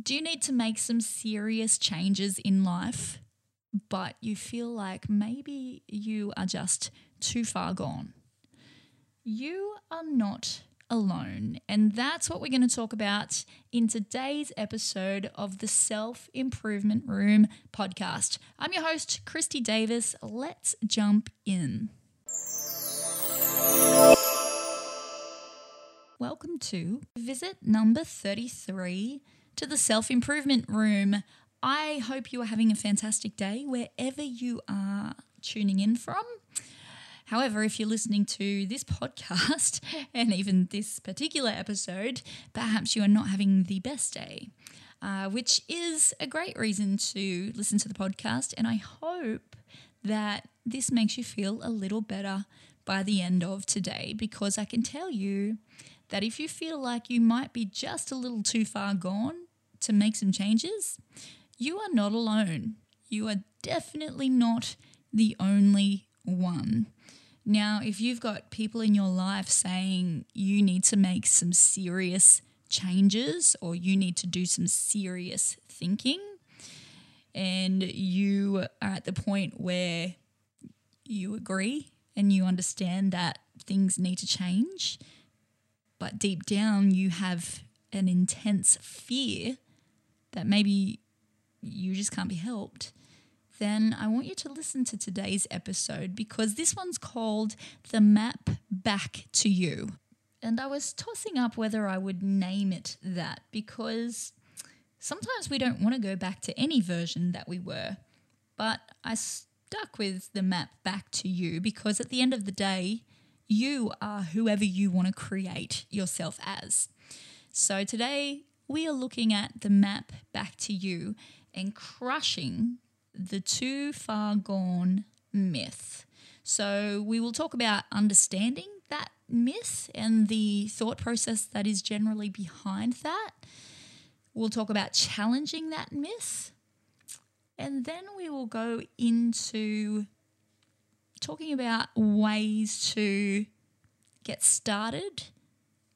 Do you need to make some serious changes in life, but you feel like maybe you are just too far gone? You are not alone. And that's what we're going to talk about in today's episode of the Self Improvement Room podcast. I'm your host, Kristy Davis. Let's jump in. Welcome to visit number 33 to the Self Improvement Room. I hope you are having a fantastic day wherever you are tuning in from. However, if you're listening to this podcast and even this particular episode, perhaps you are not having the best day, uh, which is a great reason to listen to the podcast. And I hope that this makes you feel a little better by the end of today because I can tell you that if you feel like you might be just a little too far gone to make some changes, you are not alone. You are definitely not the only one. Now, if you've got people in your life saying you need to make some serious changes or you need to do some serious thinking, and you are at the point where you agree and you understand that things need to change, but deep down you have an intense fear that maybe you just can't be helped then I want you to listen to today's episode because this one's called The Map Back to You. And I was tossing up whether I would name it that because sometimes we don't want to go back to any version that we were. But I stuck with the map back to you because at the end of the day, you are whoever you want to create yourself as. So today we are looking at the map back to you and crushing the too far gone myth. So, we will talk about understanding that myth and the thought process that is generally behind that. We'll talk about challenging that myth. And then we will go into talking about ways to get started,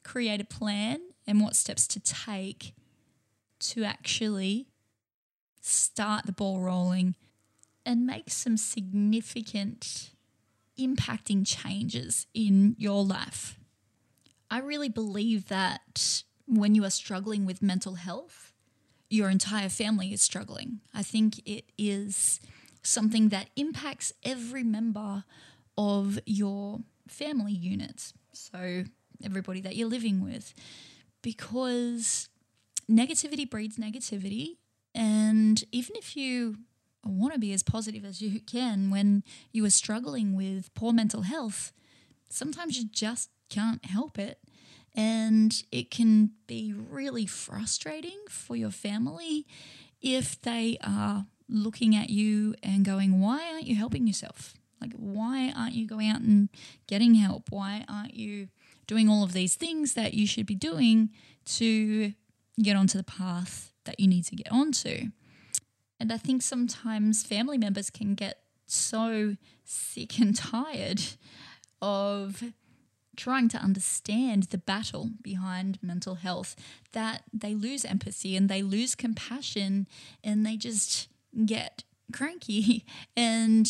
create a plan, and what steps to take to actually start the ball rolling and make some significant impacting changes in your life. I really believe that when you are struggling with mental health, your entire family is struggling. I think it is something that impacts every member of your family unit. So, everybody that you're living with. Because negativity breeds negativity, and even if you want to be as positive as you can when you are struggling with poor mental health, sometimes you just can't help it. And it can be really frustrating for your family if they are looking at you and going, Why aren't you helping yourself? Like, why aren't you going out and getting help? Why aren't you doing all of these things that you should be doing to get onto the path that you need to get onto. And I think sometimes family members can get so sick and tired of trying to understand the battle behind mental health that they lose empathy and they lose compassion and they just get cranky. And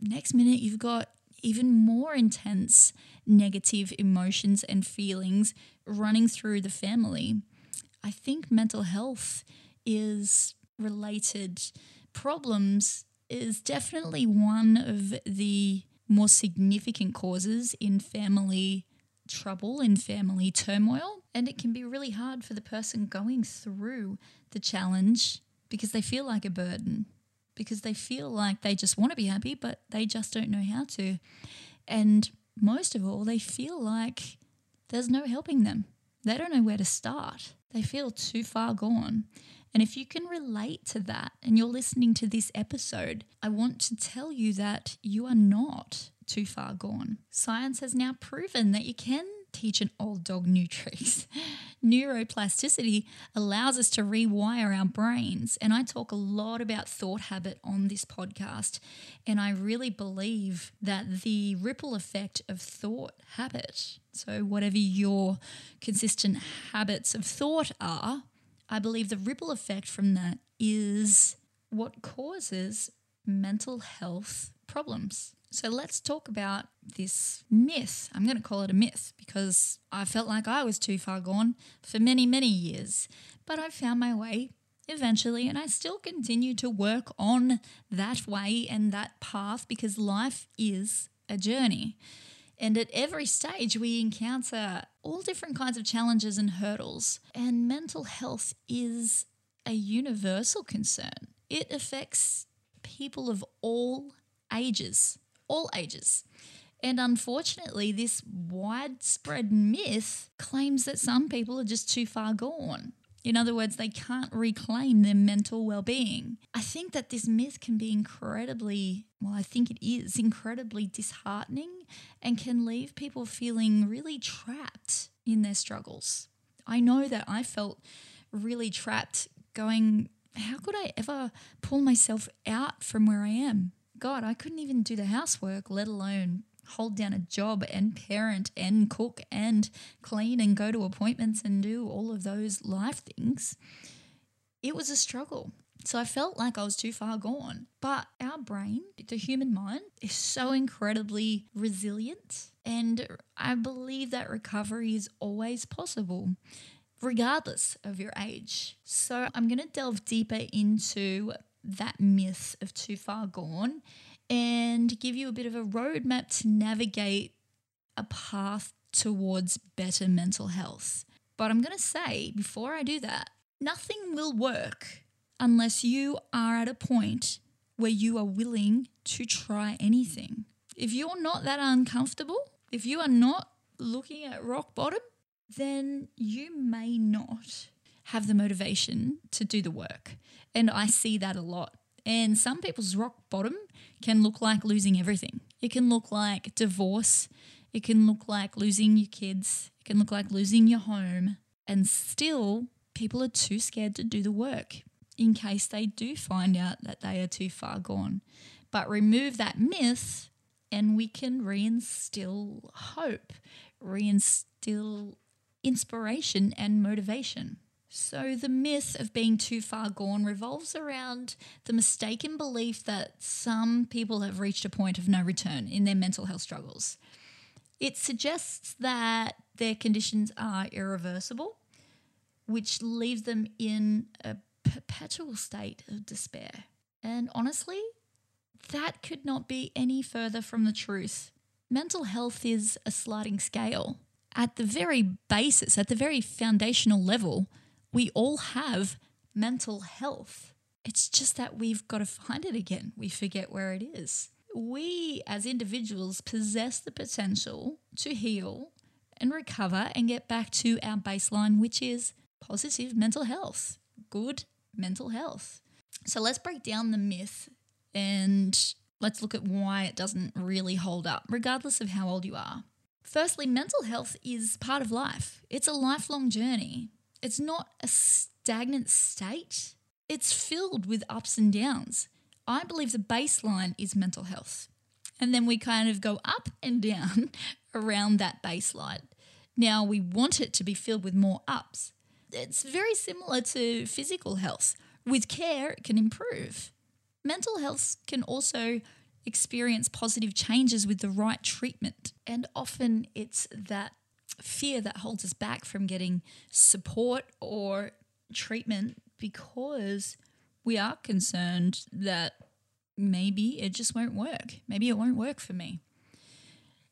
next minute, you've got even more intense negative emotions and feelings running through the family. I think mental health is related problems is definitely one of the more significant causes in family trouble, in family turmoil. And it can be really hard for the person going through the challenge because they feel like a burden, because they feel like they just want to be happy, but they just don't know how to. And most of all, they feel like there's no helping them. They don't know where to start. They feel too far gone. And if you can relate to that and you're listening to this episode, I want to tell you that you are not too far gone. Science has now proven that you can teach an old dog new tricks. Neuroplasticity allows us to rewire our brains. And I talk a lot about thought habit on this podcast. And I really believe that the ripple effect of thought habit, so whatever your consistent habits of thought are, I believe the ripple effect from that is what causes mental health problems. So let's talk about this myth. I'm going to call it a myth because I felt like I was too far gone for many, many years. But I found my way eventually, and I still continue to work on that way and that path because life is a journey. And at every stage, we encounter all different kinds of challenges and hurdles. And mental health is a universal concern, it affects people of all ages all ages. And unfortunately, this widespread myth claims that some people are just too far gone. In other words, they can't reclaim their mental well being. I think that this myth can be incredibly, well, I think it is incredibly disheartening and can leave people feeling really trapped in their struggles. I know that I felt really trapped going, how could I ever pull myself out from where I am? God, I couldn't even do the housework, let alone hold down a job and parent and cook and clean and go to appointments and do all of those life things. It was a struggle. So I felt like I was too far gone. But our brain, the human mind, is so incredibly resilient. And I believe that recovery is always possible, regardless of your age. So I'm going to delve deeper into that myth of too far gone and give you a bit of a roadmap to navigate a path towards better mental health. But I'm going to say before I do that, nothing will work unless you are at a point where you are willing to try anything. If you're not that uncomfortable, if you are not looking at rock bottom, then you may not have the motivation to do the work. And I see that a lot. And some people's rock bottom can look like losing everything. It can look like divorce. It can look like losing your kids. It can look like losing your home. And still, people are too scared to do the work in case they do find out that they are too far gone. But remove that myth and we can reinstill hope, reinstill inspiration and motivation. So, the myth of being too far gone revolves around the mistaken belief that some people have reached a point of no return in their mental health struggles. It suggests that their conditions are irreversible, which leaves them in a perpetual state of despair. And honestly, that could not be any further from the truth. Mental health is a sliding scale. At the very basis, at the very foundational level, we all have mental health. It's just that we've got to find it again. We forget where it is. We as individuals possess the potential to heal and recover and get back to our baseline, which is positive mental health, good mental health. So let's break down the myth and let's look at why it doesn't really hold up, regardless of how old you are. Firstly, mental health is part of life, it's a lifelong journey. It's not a stagnant state, it's filled with ups and downs. I believe the baseline is mental health. And then we kind of go up and down around that baseline. Now, we want it to be filled with more ups. It's very similar to physical health. With care, it can improve. Mental health can also experience positive changes with the right treatment. And often it's that fear that holds us back from getting support or treatment because we are concerned that maybe it just won't work. Maybe it won't work for me.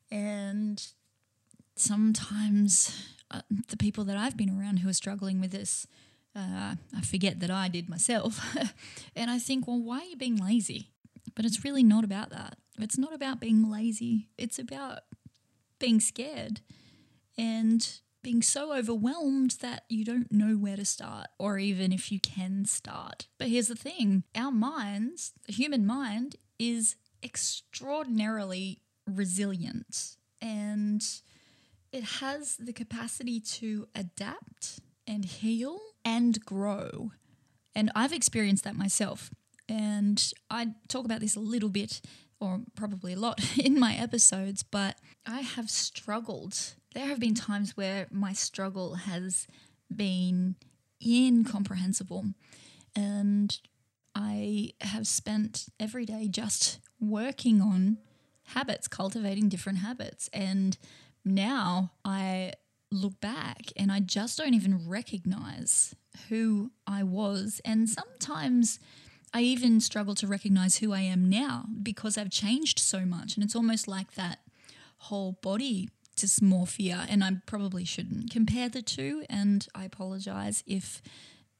And sometimes uh, the people that I've been around who are struggling with this, uh, I forget that I did myself. and I think, well, why are you being lazy? But it's really not about that. It's not about being lazy, it's about being scared and being so overwhelmed that you don't know where to start or even if you can start. But here's the thing our minds, the human mind, is extraordinarily resilient and it has the capacity to adapt and heal and grow. And I've experienced that myself. And I talk about this a little bit, or probably a lot, in my episodes, but I have struggled there have been times where my struggle has been incomprehensible. And I have spent every day just working on habits, cultivating different habits. And now I look back and I just don't even recognize who I was. And sometimes I even struggle to recognize who I am now because I've changed so much. And it's almost like that whole body dysmorphia. And I probably shouldn't compare the two. And I apologize if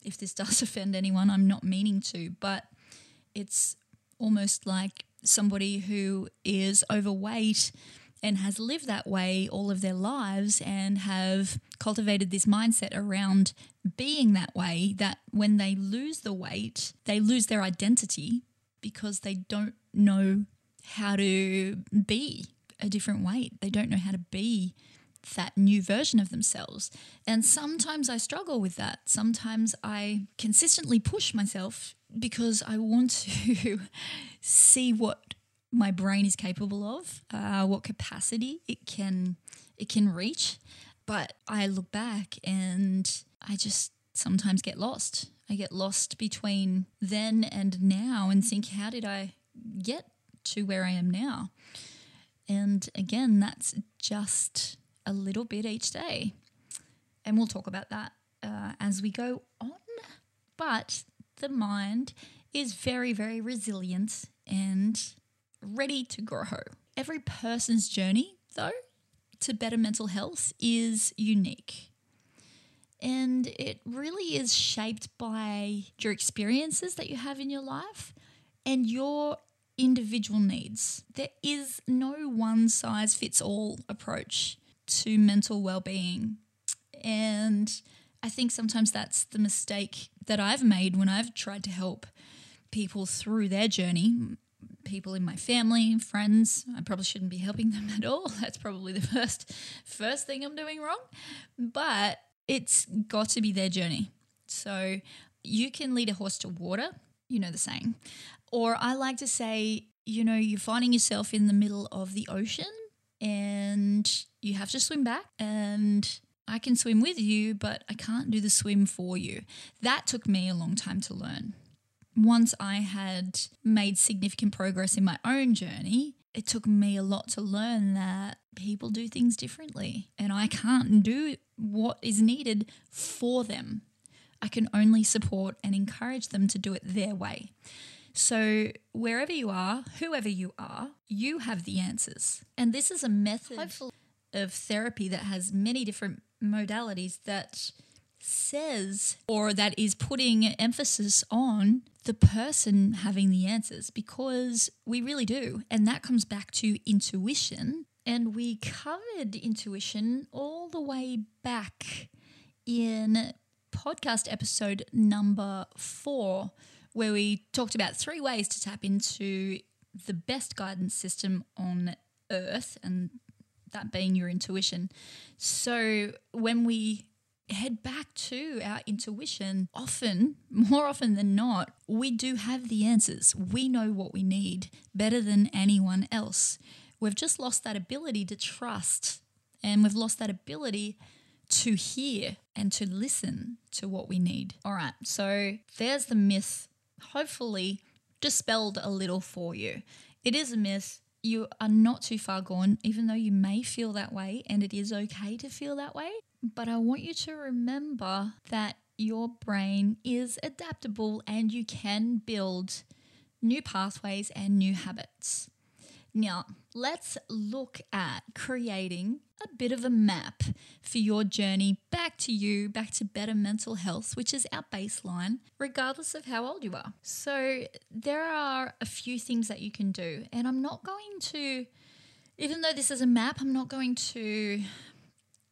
if this does offend anyone. I'm not meaning to, but it's almost like somebody who is overweight and has lived that way all of their lives and have cultivated this mindset around being that way that when they lose the weight, they lose their identity because they don't know how to be a different weight. They don't know how to be that new version of themselves. And sometimes I struggle with that. Sometimes I consistently push myself because I want to see what my brain is capable of, uh, what capacity it can it can reach. But I look back and I just sometimes get lost. I get lost between then and now and think, how did I get to where I am now? And again, that's just a little bit each day. And we'll talk about that uh, as we go on. But the mind is very, very resilient and ready to grow. Every person's journey, though, to better mental health is unique. And it really is shaped by your experiences that you have in your life and your individual needs. There is no one size fits all approach to mental well being. And I think sometimes that's the mistake that I've made when I've tried to help people through their journey, people in my family, friends. I probably shouldn't be helping them at all. That's probably the first first thing I'm doing wrong. But it's got to be their journey. So you can lead a horse to water, you know the saying. Or I like to say, you know, you're finding yourself in the middle of the ocean and you have to swim back and I can swim with you, but I can't do the swim for you. That took me a long time to learn once I had made significant progress in my own journey, it took me a lot to learn that people do things differently and I can't do what is needed for them. I can only support and encourage them to do it their way. So, wherever you are, whoever you are, you have the answers. And this is a method Hopefully. of therapy that has many different modalities that says or that is putting emphasis on the person having the answers because we really do. And that comes back to intuition. And we covered intuition all the way back in podcast episode number four, where we talked about three ways to tap into the best guidance system on earth, and that being your intuition. So when we head back to our intuition, often, more often than not, we do have the answers. We know what we need better than anyone else. We've just lost that ability to trust and we've lost that ability to hear and to listen to what we need. All right, so there's the myth, hopefully dispelled a little for you. It is a myth. You are not too far gone, even though you may feel that way, and it is okay to feel that way. But I want you to remember that your brain is adaptable and you can build new pathways and new habits. Now, let's look at creating a bit of a map for your journey back to you, back to better mental health, which is our baseline, regardless of how old you are. So, there are a few things that you can do, and I'm not going to, even though this is a map, I'm not going to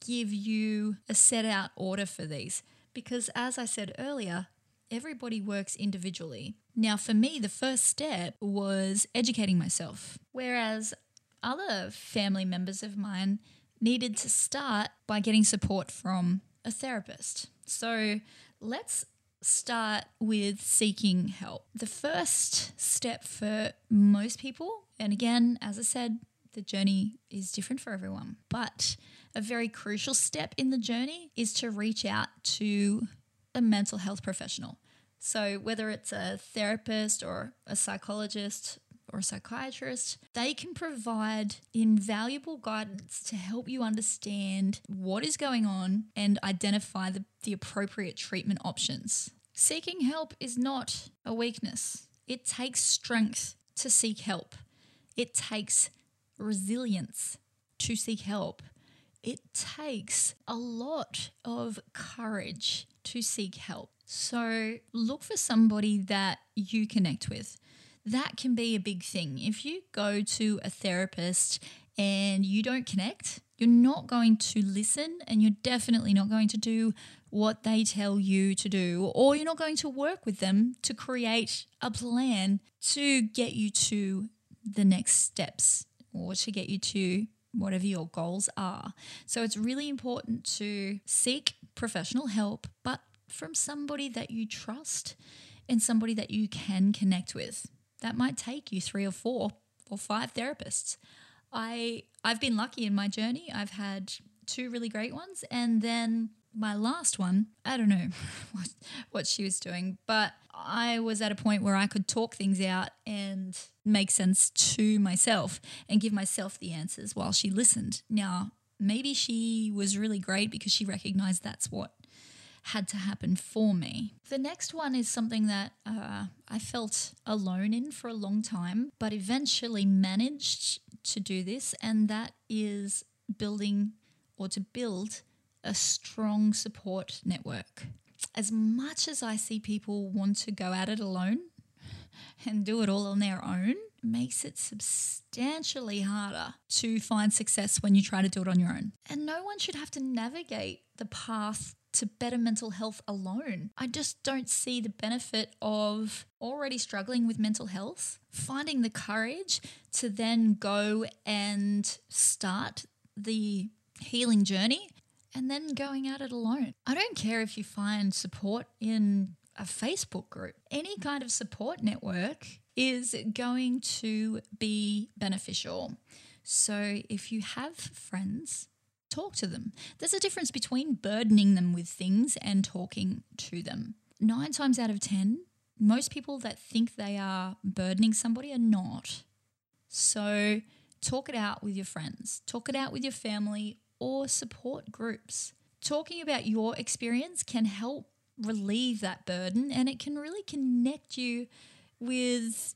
give you a set out order for these because, as I said earlier, everybody works individually. Now, for me, the first step was educating myself, whereas other family members of mine needed to start by getting support from a therapist. So let's start with seeking help. The first step for most people, and again, as I said, the journey is different for everyone, but a very crucial step in the journey is to reach out to a mental health professional. So, whether it's a therapist or a psychologist or a psychiatrist, they can provide invaluable guidance to help you understand what is going on and identify the, the appropriate treatment options. Seeking help is not a weakness, it takes strength to seek help, it takes resilience to seek help. It takes a lot of courage to seek help. So look for somebody that you connect with that can be a big thing. If you go to a therapist and you don't connect, you're not going to listen and you're definitely not going to do what they tell you to do, or you're not going to work with them to create a plan to get you to the next steps or to get you to whatever your goals are. So it's really important to seek professional help, but from somebody that you trust and somebody that you can connect with that might take you three or four or five therapists. I I've been lucky in my journey. I've had two really great ones and then my last one, I don't know what, what she was doing, but I was at a point where I could talk things out and make sense to myself and give myself the answers while she listened. Now, maybe she was really great because she recognized that's what had to happen for me. The next one is something that uh, I felt alone in for a long time, but eventually managed to do this, and that is building or to build a strong support network. As much as I see people want to go at it alone and do it all on their own, makes it substantially harder to find success when you try to do it on your own. And no one should have to navigate the path to better mental health alone. I just don't see the benefit of already struggling with mental health, finding the courage to then go and start the healing journey and then going at it alone. I don't care if you find support in a Facebook group, any kind of support network is going to be beneficial. So if you have friends talk to them. There's a difference between burdening them with things and talking to them. Nine times out of 10, most people that think they are burdening somebody are not. So talk it out with your friends, talk it out with your family or support groups. Talking about your experience can help relieve that burden and it can really connect you with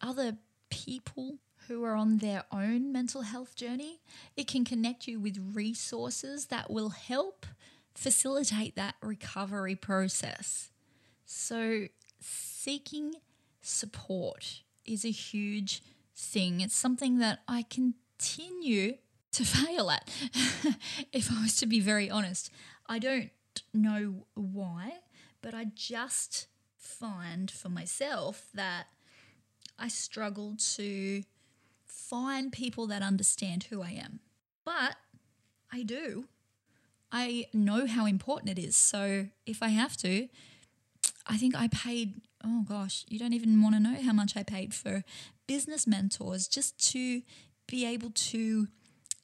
other people who are on their own mental health journey. It can connect you with resources that will help facilitate that recovery process. So, seeking support is a huge thing. It's something that I continue to fail at, if I was to be very honest. I don't know why, but I just find for myself that I struggle to find people that understand who I am. But I do. I know how important it is. So if I have to, I think I paid, oh gosh, you don't even want to know how much I paid for business mentors just to be able to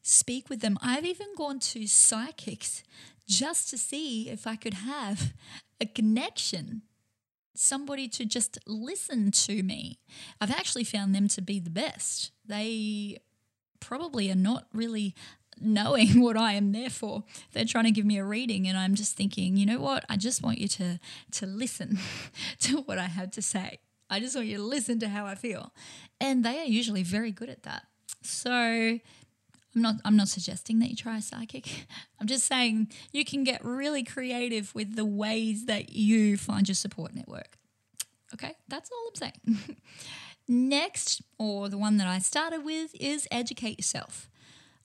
speak with them. I've even gone to psychics just to see if I could have a connection somebody to just listen to me. I've actually found them to be the best. They probably are not really knowing what I am there for. They're trying to give me a reading and I'm just thinking, you know what? I just want you to to listen to what I have to say. I just want you to listen to how I feel. And they are usually very good at that. So I'm not I'm not suggesting that you try a psychic. I'm just saying you can get really creative with the ways that you find your support network. Okay? That's all I'm saying. Next, or the one that I started with, is educate yourself.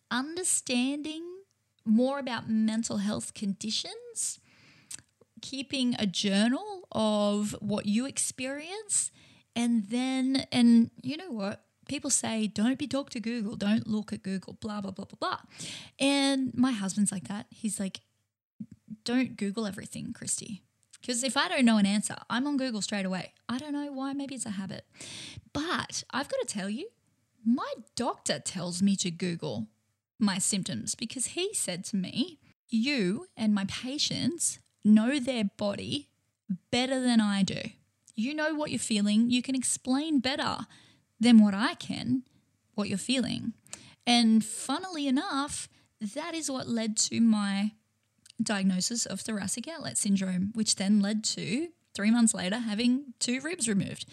Understanding more about mental health conditions, keeping a journal of what you experience, and then, and you know what? People say, don't be Dr. Google, don't look at Google, blah, blah, blah, blah, blah. And my husband's like that. He's like, don't Google everything, Kristy. Because if I don't know an answer, I'm on Google straight away. I don't know why, maybe it's a habit. But I've got to tell you, my doctor tells me to Google my symptoms because he said to me, You and my patients know their body better than I do. You know what you're feeling. You can explain better than what I can what you're feeling. And funnily enough, that is what led to my diagnosis of thoracic outlet syndrome, which then led to three months later having two ribs removed.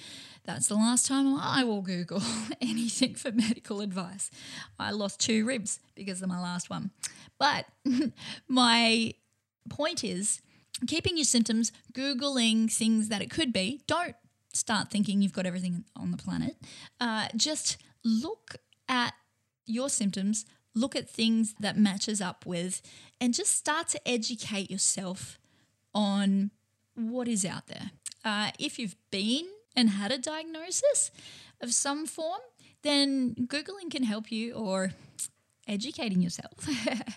That's the last time I will Google anything for medical advice. I lost two ribs because of my last one. But my point is keeping your symptoms, Googling things that it could be. Don't start thinking you've got everything on the planet. Uh, just look at your symptoms, look at things that matches up with, and just start to educate yourself on what is out there. Uh, if you've been and had a diagnosis of some form, then Googling can help you, or educating yourself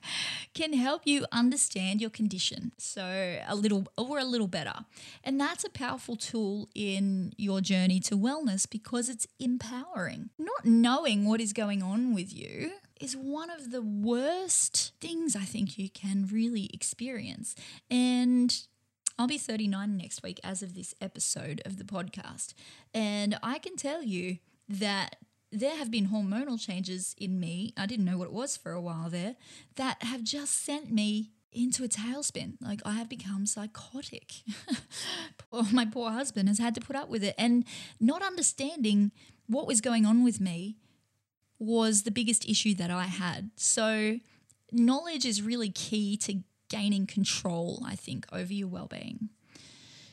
can help you understand your condition so a little or a little better. And that's a powerful tool in your journey to wellness because it's empowering. Not knowing what is going on with you is one of the worst things I think you can really experience. And I'll be 39 next week as of this episode of the podcast. And I can tell you that there have been hormonal changes in me. I didn't know what it was for a while there that have just sent me into a tailspin. Like I have become psychotic. my poor husband has had to put up with it. And not understanding what was going on with me was the biggest issue that I had. So, knowledge is really key to gaining control, I think, over your well being.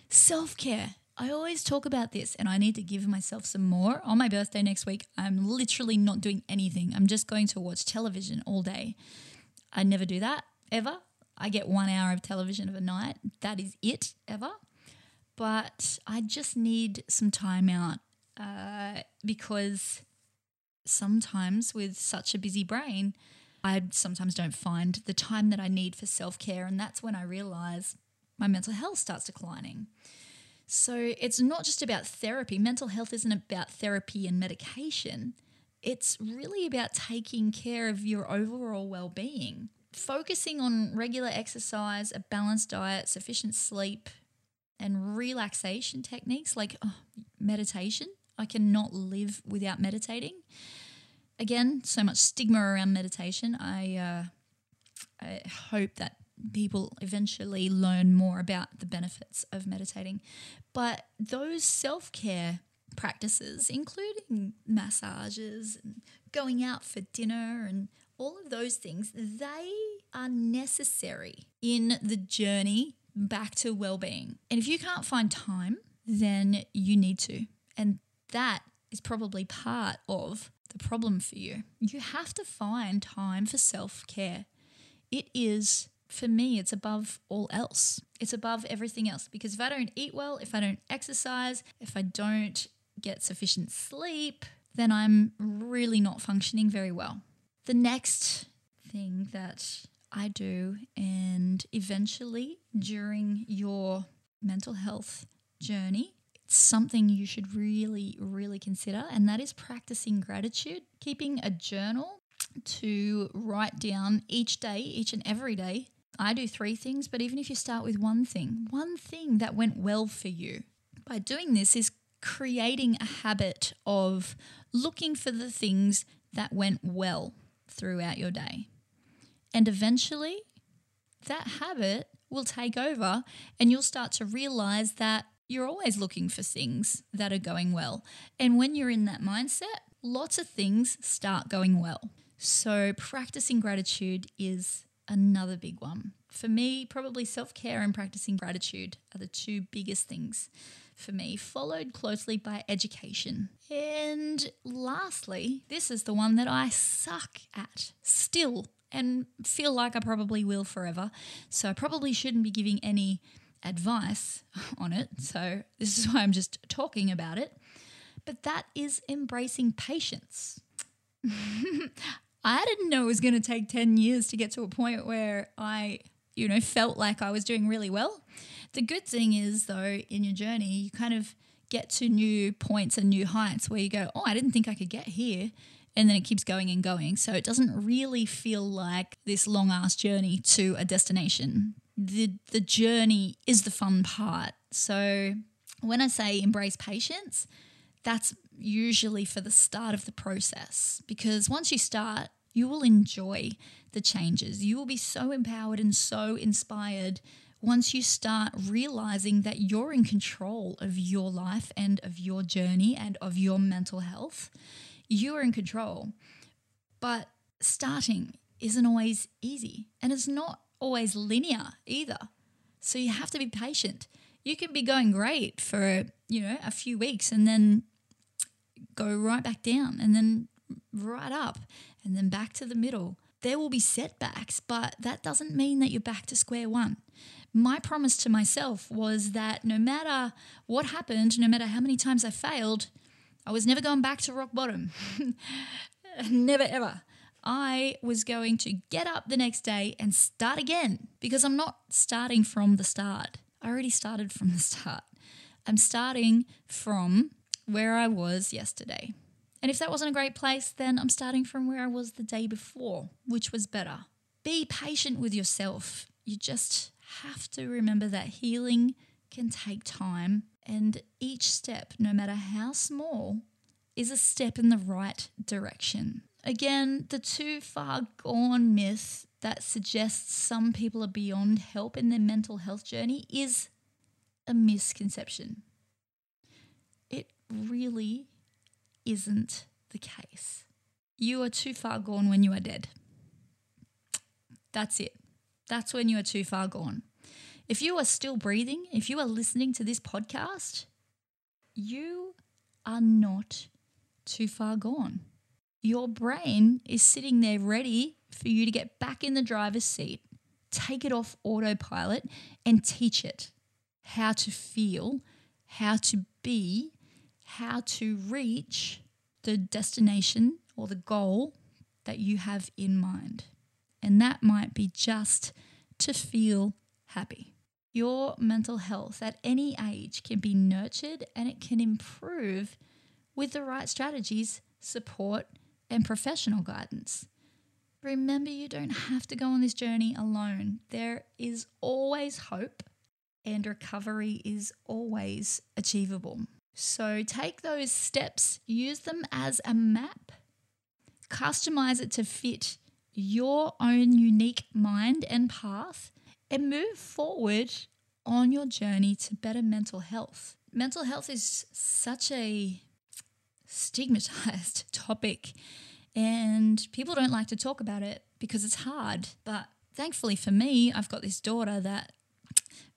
Self care. I always talk about this and I need to give myself some more. On my birthday next week, I'm literally not doing anything. I'm just going to watch television all day. I never do that ever. I get one hour of television of a night. That is it ever. But I just need some time out uh, because sometimes with such a busy brain, I sometimes don't find the time that I need for self care. And that's when I realize my mental health starts declining. So it's not just about therapy. Mental health isn't about therapy and medication, it's really about taking care of your overall well being. Focusing on regular exercise, a balanced diet, sufficient sleep, and relaxation techniques like oh, meditation. I cannot live without meditating again, so much stigma around meditation. I, uh, I hope that people eventually learn more about the benefits of meditating. But those self care practices, including massages and going out for dinner and all of those things, they are necessary in the journey back to well being. And if you can't find time, then you need to. And that is probably part of the problem for you. You have to find time for self care. It is, for me, it's above all else. It's above everything else because if I don't eat well, if I don't exercise, if I don't get sufficient sleep, then I'm really not functioning very well. The next thing that I do, and eventually during your mental health journey, it's something you should really, really consider, and that is practicing gratitude, keeping a journal to write down each day, each and every day. I do three things, but even if you start with one thing, one thing that went well for you, by doing this is creating a habit of looking for the things that went well throughout your day. And eventually, that habit will take over, and you'll start to realize that you're always looking for things that are going well. And when you're in that mindset, lots of things start going well. So, practicing gratitude is another big one. For me, probably self care and practicing gratitude are the two biggest things for me, followed closely by education. And lastly, this is the one that I suck at still and feel like I probably will forever. So, I probably shouldn't be giving any advice on it. So this is why I'm just talking about it. But that is embracing patience. I didn't know it was going to take 10 years to get to a point where I, you know, felt like I was doing really well. The good thing is, though, in your journey, you kind of get to new points and new heights where you go, oh, I didn't think I could get here. And then it keeps going and going. So it doesn't really feel like this long ass journey to a destination the the journey is the fun part. So when I say embrace patience, that's usually for the start of the process because once you start, you will enjoy the changes. You will be so empowered and so inspired once you start realizing that you're in control of your life and of your journey and of your mental health. You are in control. But starting isn't always easy and it's not always linear either. So you have to be patient. You can be going great for, you know, a few weeks and then go right back down and then right up and then back to the middle. There will be setbacks, but that doesn't mean that you're back to square one. My promise to myself was that no matter what happened, no matter how many times I failed, I was never going back to rock bottom. never ever. I was going to get up the next day and start again because I'm not starting from the start. I already started from the start. I'm starting from where I was yesterday. And if that wasn't a great place, then I'm starting from where I was the day before, which was better. Be patient with yourself. You just have to remember that healing can take time, and each step, no matter how small, is a step in the right direction. Again, the too far gone myth that suggests some people are beyond help in their mental health journey is a misconception. It really isn't the case. You are too far gone when you are dead. That's it. That's when you are too far gone. If you are still breathing, if you are listening to this podcast, you are not too far gone your brain is sitting there ready for you to get back in the driver's seat, take it off autopilot, and teach it how to feel, how to be, how to reach the destination or the goal that you have in mind. And that might be just to feel happy. Your mental health at any age can be nurtured and it can improve with the right strategies, support, and professional guidance. Remember, you don't have to go on this journey alone. There is always hope, and recovery is always achievable. So take those steps, use them as a map, customize it to fit your own unique mind and path, and move forward on your journey to better mental health. Mental health is such a stigmatized topic and people don't like to talk about it because it's hard. But thankfully for me, I've got this daughter that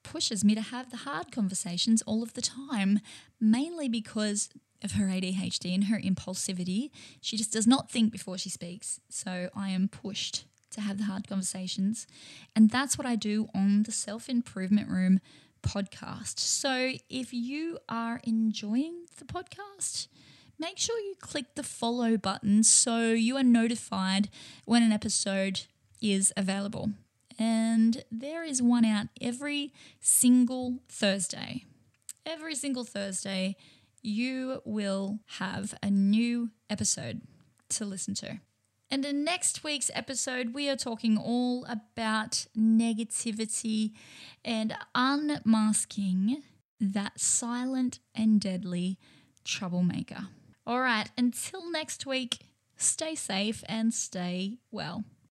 pushes me to have the hard conversations all of the time, mainly because of her ADHD and her impulsivity. She just does not think before she speaks. So I am pushed to have the hard conversations. And that's what I do on the Self Improvement Room podcast. So if you are enjoying the podcast, make sure you click the follow button so you are notified when an episode is available. And there is one out every single Thursday. Every single Thursday, you will have a new episode to listen to. And in next week's episode, we are talking all about negativity and unmasking that silent and deadly troublemaker. All right, until next week, stay safe and stay well.